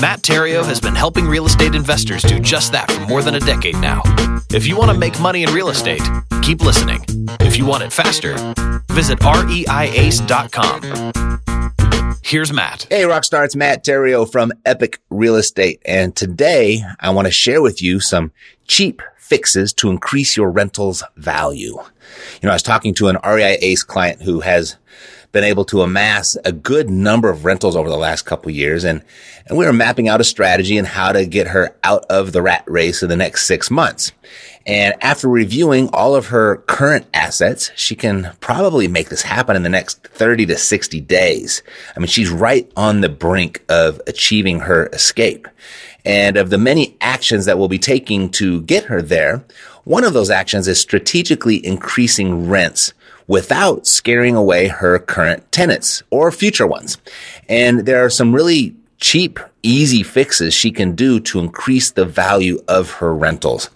Matt Theriault has been helping real estate investors do just that for more than a decade now. If you want to make money in real estate, keep listening. If you want it faster, visit reiace.com. Here's Matt. Hey, Rockstar, it's Matt Theriault from Epic Real Estate. And today I want to share with you some cheap fixes to increase your rental's value. You know, I was talking to an REI Ace client who has been able to amass a good number of rentals over the last couple years. And, and we were mapping out a strategy and how to get her out of the rat race in the next six months. And after reviewing all of her current assets, she can probably make this happen in the next 30 to 60 days. I mean, she's right on the brink of achieving her escape. And of the many actions that we'll be taking to get her there, one of those actions is strategically increasing rents without scaring away her current tenants or future ones. And there are some really cheap, easy fixes she can do to increase the value of her rentals.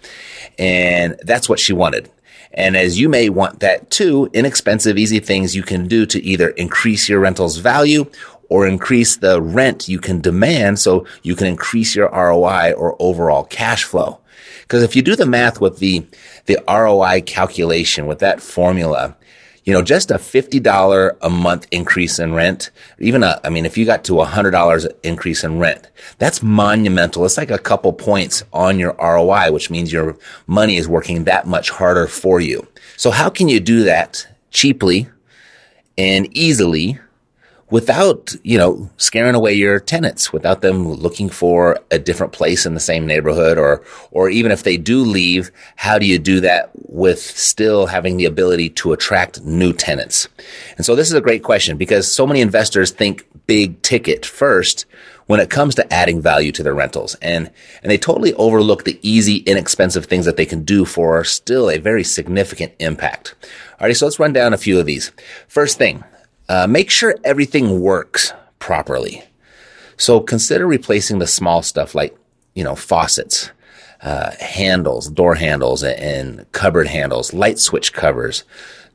And that's what she wanted. And as you may want that too, inexpensive, easy things you can do to either increase your rental's value or increase the rent you can demand so you can increase your ROI or overall cash flow. Because if you do the math with the, the ROI calculation with that formula, you know, just a $50 a month increase in rent, even a, I mean, if you got to a $100 increase in rent, that's monumental. It's like a couple points on your ROI, which means your money is working that much harder for you. So how can you do that cheaply and easily without, you know, scaring away your tenants, without them looking for a different place in the same neighborhood or, or even if they do leave, how do you do that with still having the ability to attract new tenants? And so this is a great question because so many investors think big ticket first when it comes to adding value to their rentals and, and they totally overlook the easy, inexpensive things that they can do for still a very significant impact. Alrighty, so let's run down a few of these. First thing, uh, make sure everything works properly. So consider replacing the small stuff like, you know, faucets, uh, handles, door handles and cupboard handles, light switch covers,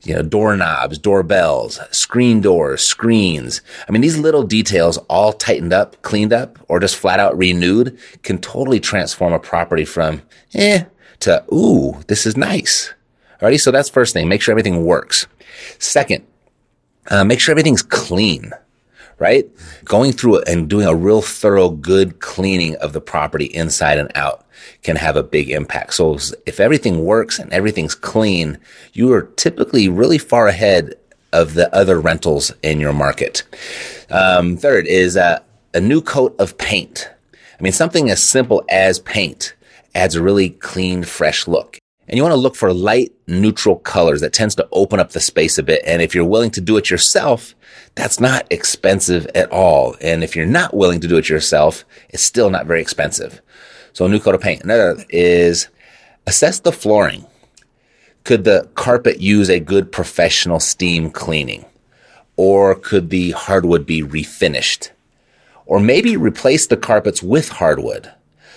you know, doorknobs, doorbells, screen doors, screens. I mean, these little details all tightened up, cleaned up, or just flat out renewed can totally transform a property from eh to ooh, this is nice. Alrighty. So that's first thing. Make sure everything works. Second, uh, make sure everything's clean, right? Going through and doing a real thorough, good cleaning of the property inside and out can have a big impact. So if everything works and everything's clean, you are typically really far ahead of the other rentals in your market. Um, third is uh, a new coat of paint. I mean, something as simple as paint adds a really clean, fresh look. And you want to look for light, neutral colors that tends to open up the space a bit. And if you're willing to do it yourself, that's not expensive at all. And if you're not willing to do it yourself, it's still not very expensive. So a new coat of paint. Another is assess the flooring. Could the carpet use a good professional steam cleaning? Or could the hardwood be refinished? Or maybe replace the carpets with hardwood.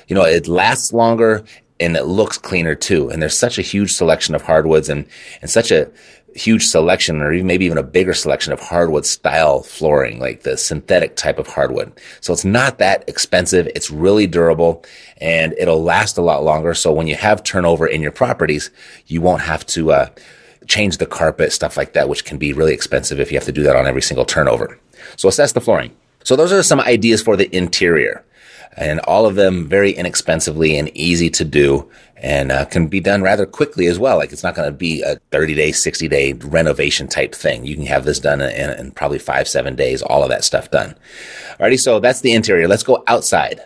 You know, it lasts longer and it looks cleaner too. And there's such a huge selection of hardwoods and, and such a huge selection or even maybe even a bigger selection of hardwood style flooring, like the synthetic type of hardwood. So it's not that expensive. It's really durable and it'll last a lot longer. So when you have turnover in your properties, you won't have to, uh, change the carpet, stuff like that, which can be really expensive if you have to do that on every single turnover. So assess the flooring. So those are some ideas for the interior and all of them very inexpensively and easy to do and uh, can be done rather quickly as well. Like it's not going to be a 30 day, 60 day renovation type thing. You can have this done in, in, probably five, seven days, all of that stuff done. Alrighty. So that's the interior. Let's go outside.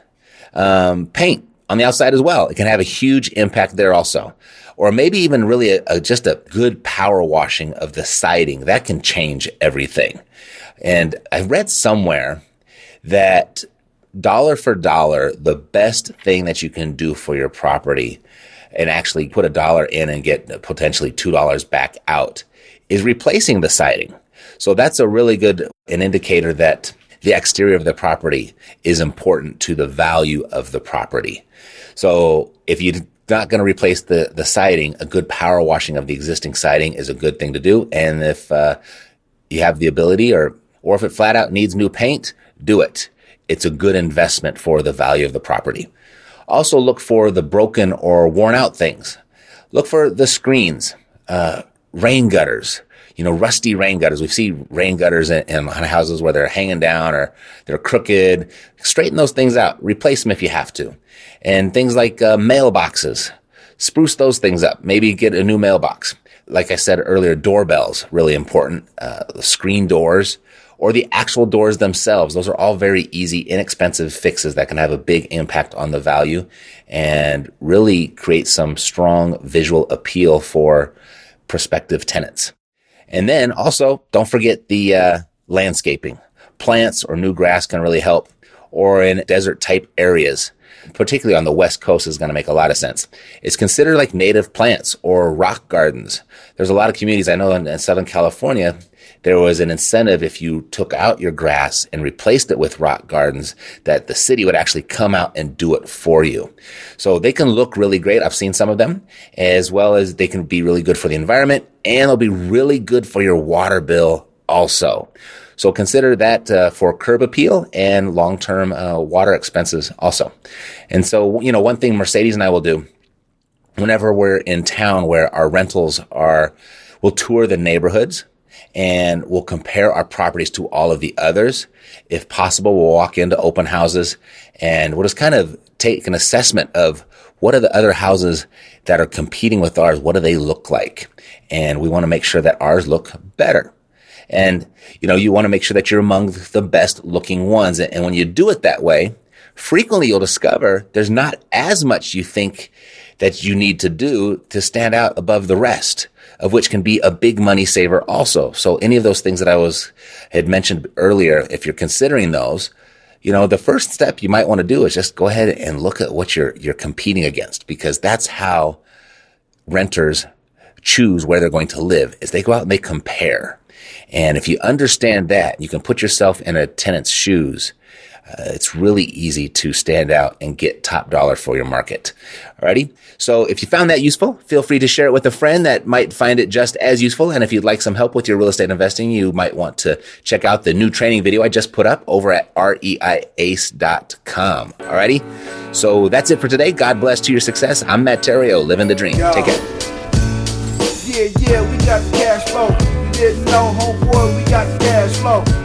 Um, paint on the outside as well. It can have a huge impact there also. Or maybe even really a, a, just a good power washing of the siding. That can change everything. And I read somewhere that dollar for dollar, the best thing that you can do for your property and actually put a dollar in and get potentially $2 back out is replacing the siding. So that's a really good an indicator that the exterior of the property is important to the value of the property. So if you're not going to replace the, the siding, a good power washing of the existing siding is a good thing to do. And if, uh, you have the ability or, or if it flat out needs new paint, do it. It's a good investment for the value of the property. Also look for the broken or worn out things. Look for the screens, uh, rain gutters, you know, rusty rain gutters. We see rain gutters in, in houses where they're hanging down or they're crooked. Straighten those things out. Replace them if you have to. And things like uh, mailboxes. Spruce those things up. Maybe get a new mailbox. Like I said earlier, doorbells, really important. Uh, screen doors or the actual doors themselves. Those are all very easy, inexpensive fixes that can have a big impact on the value and really create some strong visual appeal for prospective tenants. And then also don't forget the uh, landscaping. Plants or new grass can really help or in desert type areas particularly on the West Coast, is going to make a lot of sense. It's considered like native plants or rock gardens. There's a lot of communities I know in, in Southern California. There was an incentive if you took out your grass and replaced it with rock gardens that the city would actually come out and do it for you. So they can look really great. I've seen some of them as well as they can be really good for the environment and they'll be really good for your water bill also. So consider that uh, for curb appeal and long-term uh, water expenses also. And so, you know, one thing Mercedes and I will do whenever we're in town where our rentals are, we'll tour the neighborhoods and we'll compare our properties to all of the others. If possible, we'll walk into open houses and we'll just kind of take an assessment of what are the other houses that are competing with ours? What do they look like? And we want to make sure that ours look better. And, you know, you want to make sure that you're among the best looking ones. And when you do it that way, frequently you'll discover there's not as much you think that you need to do to stand out above the rest of which can be a big money saver also. So any of those things that I was, had mentioned earlier, if you're considering those, you know, the first step you might want to do is just go ahead and look at what you're, you're competing against because that's how renters choose where they're going to live is they go out and they compare. And if you understand that, you can put yourself in a tenant's shoes. Uh, it's really easy to stand out and get top dollar for your market. Alrighty. So if you found that useful, feel free to share it with a friend that might find it just as useful. And if you'd like some help with your real estate investing, you might want to check out the new training video I just put up over at reiace.com. Alrighty. So that's it for today. God bless to your success. I'm Matt Theriault, living the dream. Take care. Yeah, yeah, we got the cash flow You didn't know, homeboy, we got the cash flow.